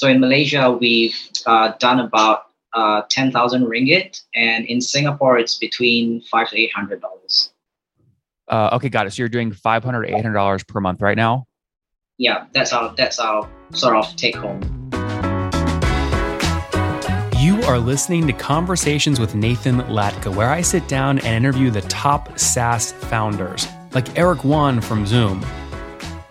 So in Malaysia, we've uh, done about uh, 10,000 ringgit, and in Singapore, it's between five to eight hundred dollars. Uh, okay, got it. So you're doing 500 800 dollars per month right now. Yeah, that's our that's our sort of take home. You are listening to Conversations with Nathan Latka, where I sit down and interview the top SaaS founders, like Eric Yuan from Zoom.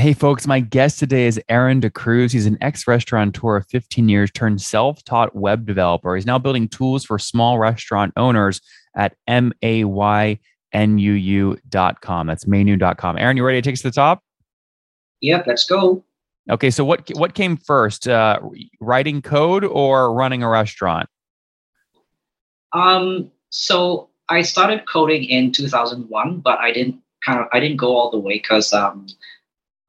Hey, folks, my guest today is Aaron DeCruz. He's an ex restaurateur of 15 years turned self taught web developer. He's now building tools for small restaurant owners at M A Y N U U.com. That's maynuu.com. Aaron, you ready to take us to the top? Yep, let's go. Okay, so what what came first, uh, writing code or running a restaurant? Um, so I started coding in 2001, but I didn't kind of I didn't go all the way because um,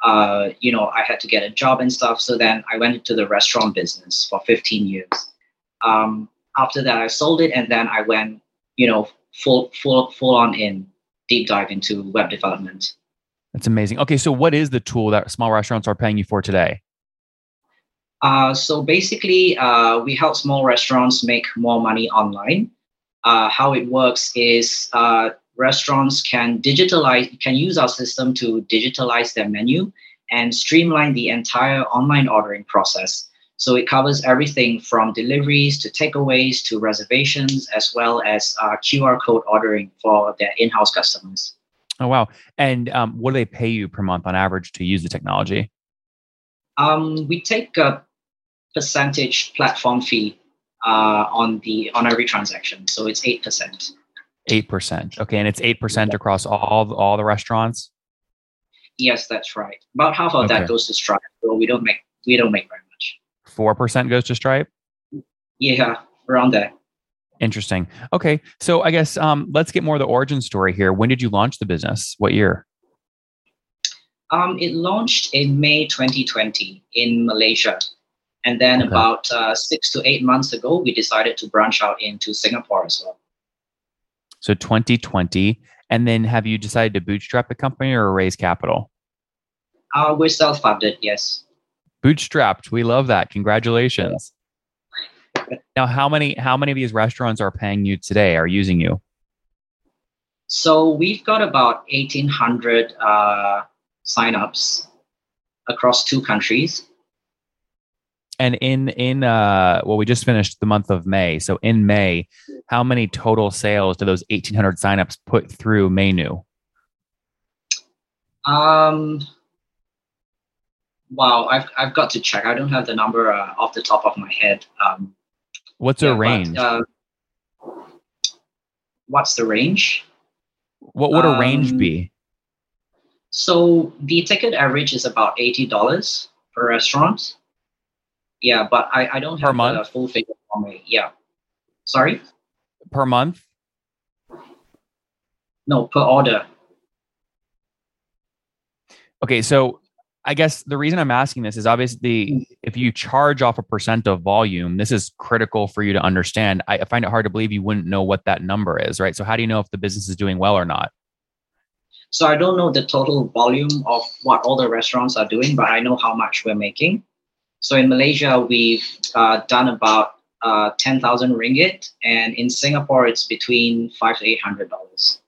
uh, you know I had to get a job and stuff. So then I went into the restaurant business for 15 years. Um, after that, I sold it, and then I went you know full full full on in deep dive into web development. That's amazing. Okay, so what is the tool that small restaurants are paying you for today? Uh, so basically, uh, we help small restaurants make more money online. Uh, how it works is uh, restaurants can digitalize, can use our system to digitalize their menu and streamline the entire online ordering process. So it covers everything from deliveries to takeaways to reservations, as well as uh, QR code ordering for their in-house customers. Oh wow! And um, what do they pay you per month on average to use the technology? Um, we take a percentage platform fee uh, on the on every transaction, so it's eight percent. Eight percent. Okay, and it's eight percent across all all the restaurants. Yes, that's right. About half of okay. that goes to Stripe, so we don't make we don't make very much. Four percent goes to Stripe. Yeah, around there. Interesting. Okay, so I guess um, let's get more of the origin story here. When did you launch the business? What year? Um, it launched in May 2020 in Malaysia. And then okay. about uh, six to eight months ago, we decided to branch out into Singapore as well. So 2020. And then have you decided to bootstrap the company or raise capital? Uh, we're self funded, yes. Bootstrapped. We love that. Congratulations. now, how many how many of these restaurants are paying you today, are using you? So we've got about 1,800 uh, signups across two countries and in in uh well we just finished the month of may so in may how many total sales do those 1800 signups put through Maynuu? um wow i've, I've got to check i don't have the number uh, off the top of my head um what's yeah, a range but, uh, what's the range what would a range um, be so the ticket average is about $80 per restaurant yeah, but I, I don't have a full figure for me. Yeah. Sorry? Per month? No, per order. Okay, so I guess the reason I'm asking this is obviously if you charge off a percent of volume, this is critical for you to understand. I find it hard to believe you wouldn't know what that number is, right? So how do you know if the business is doing well or not? So I don't know the total volume of what all the restaurants are doing, but I know how much we're making. So in Malaysia, we've uh, done about uh, 10,000 ringgit, and in Singapore, it's between five to eight hundred dollars.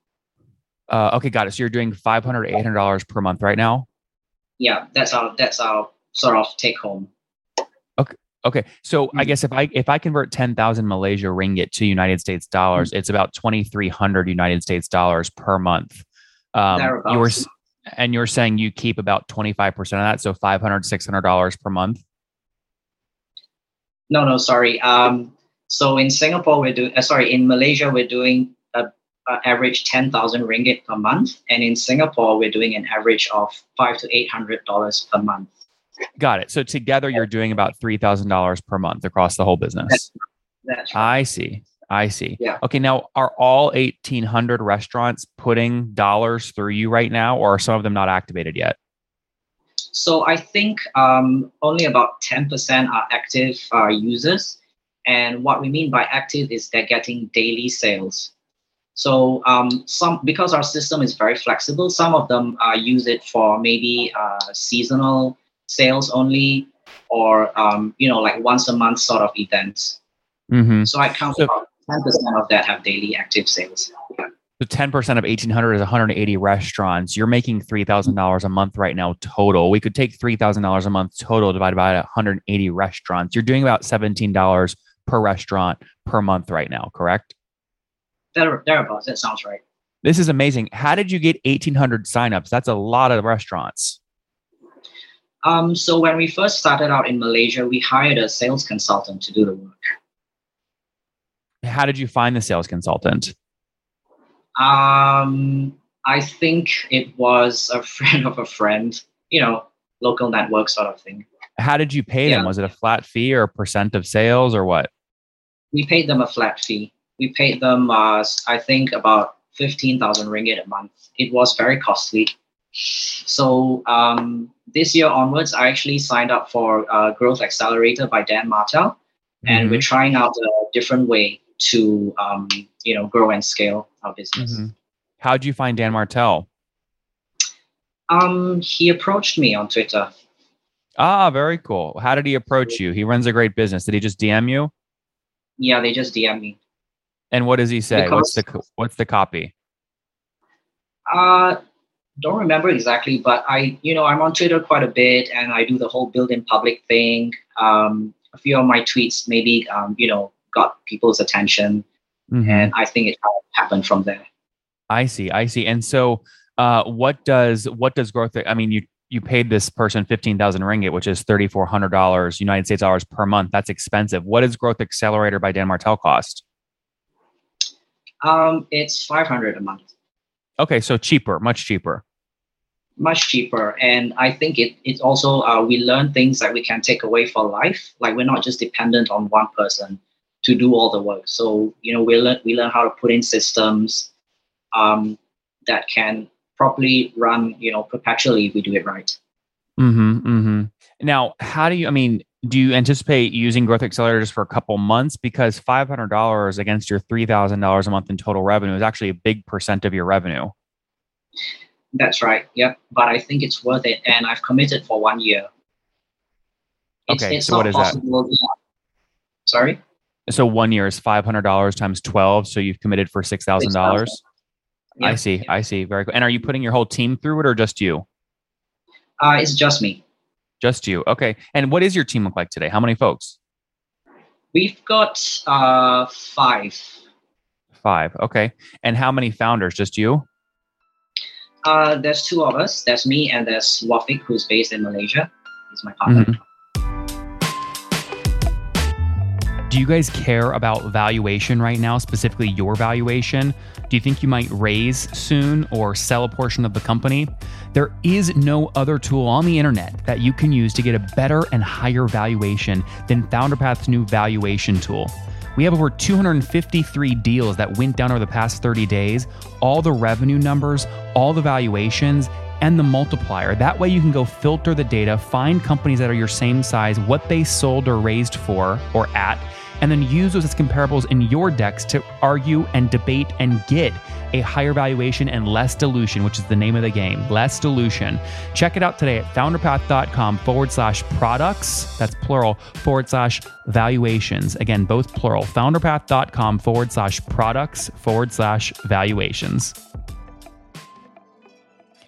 Uh, okay, got it. So you're doing 500 800 dollars per month right now. Yeah, that's our that's our sort of take home. Okay. Okay. So. I guess if I if I convert 10,000 Malaysia ringgit to United States dollars, mm-hmm. it's about 2,300 United States dollars per month. Um, you were, and you're saying you keep about 25% of that. So 500 $600 per month. No, no, sorry. Um, so in Singapore, we're doing, uh, sorry, in Malaysia, we're doing a, a average 10,000 ringgit per month. And in Singapore, we're doing an average of five to $800 per month. Got it. So together, you're doing about $3,000 per month across the whole business. That's, that's right. I see. I see. Yeah. Okay. Now, are all 1,800 restaurants putting dollars through you right now, or are some of them not activated yet? So I think um, only about 10% are active uh, users. And what we mean by active is they're getting daily sales. So um, some because our system is very flexible, some of them uh, use it for maybe uh, seasonal sales only, or um, you know like once a month sort of events. Mm-hmm. So I count So- about ten percent of that have daily active sales. So 10% of 1,800 is 180 restaurants. You're making $3,000 a month right now total. We could take $3,000 a month total divided by 180 restaurants. You're doing about $17 per restaurant per month right now, correct? Thereabouts. That sounds right. This is amazing. How did you get 1,800 signups? That's a lot of restaurants. Um, so when we first started out in Malaysia, we hired a sales consultant to do the work. How did you find the sales consultant? Um, I think it was a friend of a friend, you know, local network sort of thing. How did you pay them? Yeah. Was it a flat fee or a percent of sales or what? We paid them a flat fee. We paid them, uh, I think, about 15,000 ringgit a month. It was very costly. So um, this year onwards, I actually signed up for uh, Growth Accelerator by Dan Martell, and Mhm. we're trying out a different way to, um, you know, grow and scale our business. Mhm. How'd you find Dan Martell? Um, he approached me on Twitter. Ah, very cool. How did he approach you? He runs a great business. Did he just DM you? Yeah, they just DM me. And what does he say? what's the what's the copy? Uh, don't remember exactly, but I, you know, I'm on Twitter quite a bit, and I do the whole build in public thing. Um, a few of my tweets maybe, um, you know, got people's attention, Mhm. and I think it happened from there. I see. I see. And so, uh, what does what does growth? I mean, you you paid this person fifteen thousand ringgit, which is thirty four hundred dollars United States dollars per month. That's expensive. What does Growth Accelerator by Dan Martell cost? Um, it's 500 a month, Okay, so cheaper, much cheaper. much cheaper, and I think it it's also uh, we learn things that we can take away for life. Like we're not just dependent on one person to do all the work. So you know, we learn we learn how to put in systems um, that can properly run, you know, perpetually if we do it right. Mm-hmm. Mm-hmm. Now, how do you? I mean, do you anticipate using Growth accelerators for a couple months? Because five hundred dollars against your three thousand dollars a month in total revenue is actually a big percent of your revenue. That's right. Yep. But I think it's worth it, and I've committed for one year. It's, Okay, it's so what is that? Sorry. So one year is five hundred dollars times twelve. So you've committed for six thousand dollars. I Yeah. see. I see. Very cool. And are you putting your whole team through it, or just you? Uh, it's just me. Just you. Okay. And what is your team look like today? How many folks? We've got uh, five. Five. Okay. And how many founders? Just you? Uh, there's two of us. There's me, and there's Wafik, who's based in Malaysia. He's my partner. Mhm. Do you guys care about valuation right now, specifically your valuation? Do you think you might raise soon or sell a portion of the company? There is no other tool on the internet that you can use to get a better and higher valuation than FounderPath's new valuation tool. We have over 253 deals that went down over the past 30 days, all the revenue numbers, all the valuations, and the multiplier. That way, you can go filter the data, find companies that are your same size, what they sold or raised for or at, and then use those as comparables in your decks to argue and debate and get a higher valuation and less dilution, which is the name of the game less dilution. Check it out today at founderpath.com forward slash products, that's plural, forward slash valuations. Again, both plural. Founderpath.com forward slash products forward slash valuations.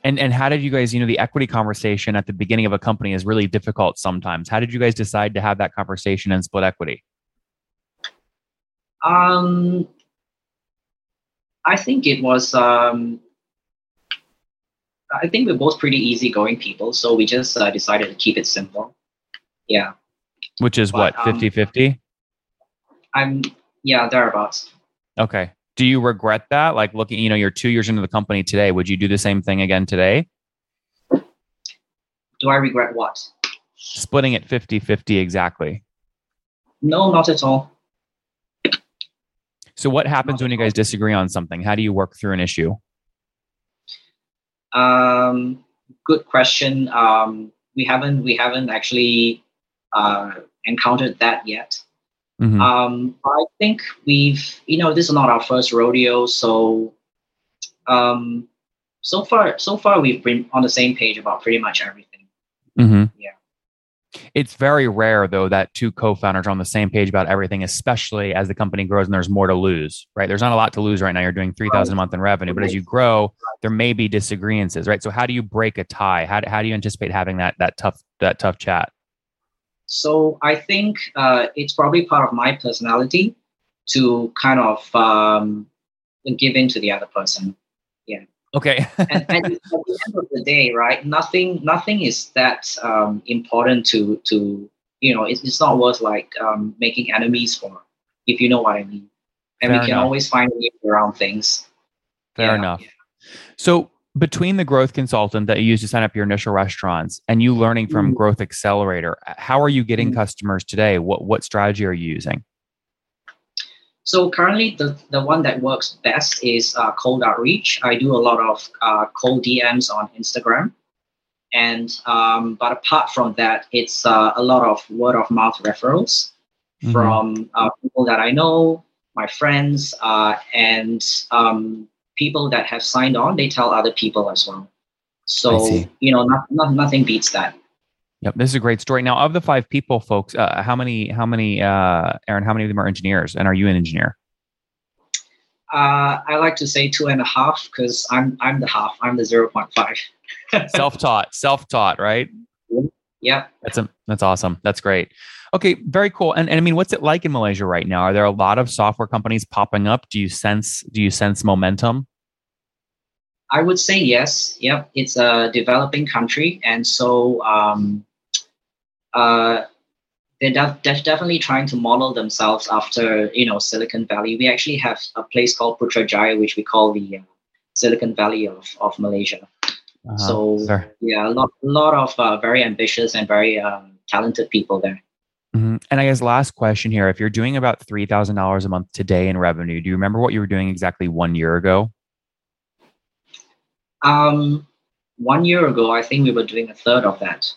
And and how did you guys, you know, the equity conversation at the beginning of a company is really difficult sometimes. How did you guys decide to have that conversation and split equity? Um, I think it was. Um, I think we're both pretty easygoing people, so we just uh, decided to keep it simple. Yeah, Which is But, what, um, 50-50? I'm. Yeah, thereabouts. Okay. Do you regret that? Like looking, you know, you're two years into the company today. Would you do the same thing again today? Do I regret what? Splitting it 50 50 exactly. No, not at all. So, what happens when you guys disagree on something? How do you work through an issue? Um, good question. Um, we haven't we haven't actually uh, encountered that yet. Mm-hmm. Um, I think we've you know this is not our first rodeo, so um, so far so far we've been on the same page about pretty much everything. Mm-hmm. Yeah. It's very rare, though, that two co-founders are on the same page about everything, especially as the company grows and there's more to lose. Right? There's not a lot to lose right now. You're doing three thousand a month in revenue, but as you grow, there may be disagreements. Right? So, how do you break a tie? How do, how do you anticipate having that that tough that tough chat? So, I think uh, it's probably part of my personality to kind of um, give in to the other person. Yeah. Okay. and, and, at the end of the day, right? Nothing, nothing is that um, important to to you know. It's, it's not worth like um, making enemies for, if you know what I mean. And Fair we can enough. always find a way around things. Fair yeah. enough. So between the growth consultant that you use to sign up your initial restaurants and you learning from mm-hmm. Growth Accelerator, how are you getting mm-hmm. customers today? What what strategy are you using? So currently, the, the one that works best is uh, cold outreach. I do a lot of uh, cold DMs on Instagram, and um, but apart from that, it's uh, a lot of word of mouth referrals mm-hmm. from uh, people that I know, my friends, uh, and um, people that have signed on. They tell other people as well. So you know, not, not, nothing beats that. Yep, this is a great story. Now, of the five people, folks, uh, how many, how many, uh, Aaron, how many of them are engineers, and are you an engineer? Uh, I like to say two and a half because I'm I'm the half. I'm the zero point five. self-taught, self-taught, right? Yeah, that's a, that's awesome. That's great. Okay, very cool. And, and I mean, what's it like in Malaysia right now? Are there a lot of software companies popping up? Do you sense do you sense momentum? I would say yes. Yep, it's a developing country, and so um, uh, they're def- definitely trying to model themselves after you know Silicon Valley. We actually have a place called Putrajaya, which we call the uh, Silicon Valley of, of Malaysia. Uh-huh. So sure. yeah, a lot, lot of uh, very ambitious and very um, talented people there. Mm-hmm. And I guess last question here: If you're doing about three thousand dollars a month today in revenue, do you remember what you were doing exactly one year ago? Um, one year ago, I think we were doing a third of that.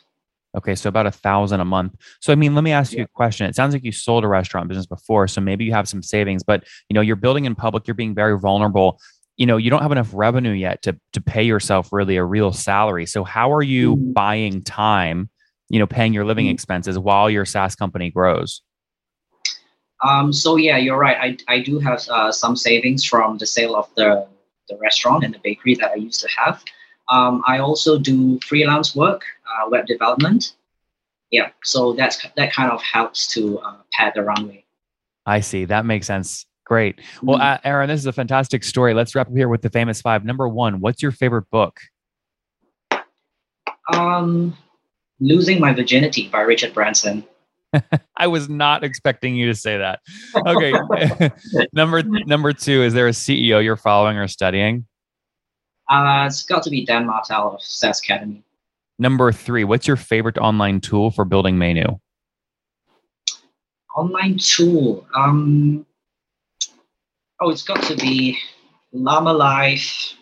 Okay, so about a thousand a month. So I mean, let me ask you a question. It sounds like you sold a restaurant business before, so maybe you have some savings, but you know, you're building in public, you're being very vulnerable. You know, you don't have enough revenue yet to to pay yourself really a real salary. So how are you mm-hmm. buying time, you know, paying your living mm-hmm. expenses while your SaaS company grows? Um, so yeah, you're right. I, I do have uh, some savings from the sale of the, the restaurant and the bakery that I used to have. Um, I also do freelance work, uh, web development. Yeah, so that's that kind of helps to uh, pad the runway. I see. That makes sense. Great. Well, mm-hmm. uh, Aaron, this is a fantastic story. Let's wrap up here with the famous five. Number one, what's your favorite book? Um, Losing My Virginity by Richard Branson. I was not expecting you to say that. Okay. number number two, is there a CEO you're following or studying? Uh, it's got to be Dan Martell of SaaS Academy. Number three, what's your favorite online tool for building menu? Online tool. Um, oh, it's got to be Llama Life.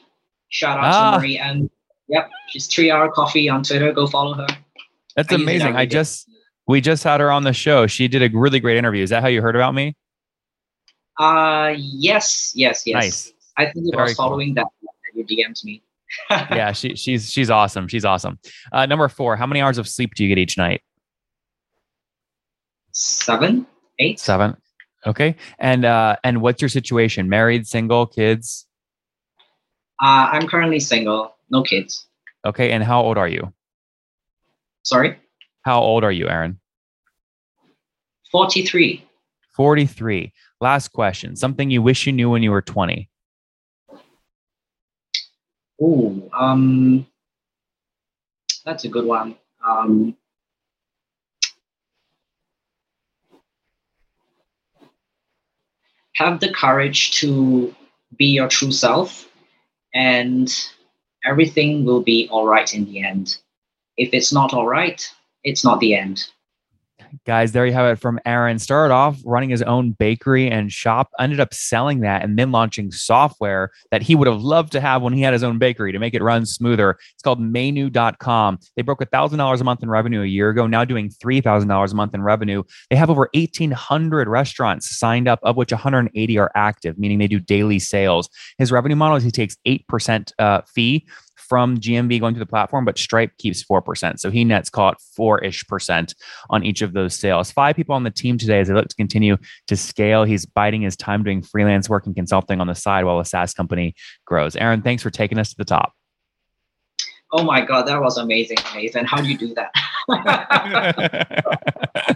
Shout out ah. to Marie and yep, she's three hour coffee on Twitter. Go follow her. That's I amazing. I just we just had her on the show. She did a really great interview. Is that how you heard about me? Uh yes, yes, yes. Nice. I think it was following cool. that you DMs me. yeah, she, she's she's awesome. She's awesome. Uh, number four, how many hours of sleep do you get each night? Seven, eight, seven. Okay, and uh, and what's your situation? Married, single, kids? Uh, I'm currently single, no kids. Okay, and how old are you? Sorry. How old are you, Aaron? Forty-three. Forty-three. Last question. Something you wish you knew when you were twenty. Oh, um, that's a good one. Um, have the courage to be your true self, and everything will be all right in the end. If it's not all right, it's not the end. Guys, there you have it from Aaron. Started off running his own bakery and shop, ended up selling that and then launching software that he would have loved to have when he had his own bakery to make it run smoother. It's called Maynuu.com. They broke $1,000 a month in revenue a year ago, now doing $3,000 a month in revenue. They have over 1,800 restaurants signed up, of which 180 are active, meaning they do daily sales. His revenue model is he takes 8% uh, fee from GMV going to the platform, but Stripe keeps 4%. So he nets, call it four ish percent on each of those sales. Five people on the team today as they look to continue to scale. He's biding his time doing freelance work and consulting on the side while a SaaS company grows. Aaron, thanks for taking us to the top. Oh my God, that was amazing, Nathan. How do you do that?